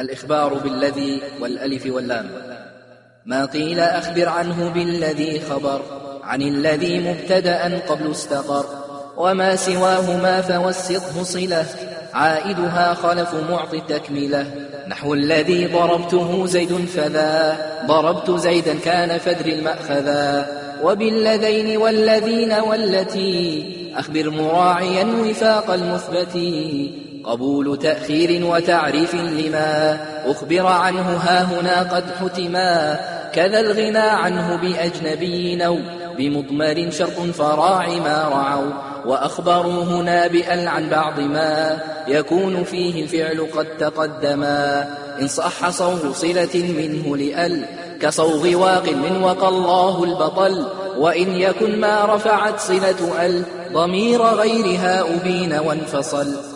الإخبار بالذي والألف واللام. ما قيل أخبر عنه بالذي خبر عن الذي مبتدأ قبل استقر. وما سواهما فوسطه صلة. عائدها خلف معطي التكملة نحو الذي ضربته زيد فذا. ضربت زيدا كان فدر المأخذا. وبالذين والذين والتي. أخبر مراعيا وفاق المثبت. قبول تأخير وتعريف لما أخبر عنه ها هنا قد حتما كذا الغنى عنه بأجنبي أو بمضمر شرط فراع ما رعوا وأخبروا هنا بأل عن بعض ما يكون فيه الفعل قد تقدما إن صح صوغ صلة منه لأل كصوغ واق من وقى الله البطل وإن يكن ما رفعت صلة أل ضمير غيرها أبين وانفصل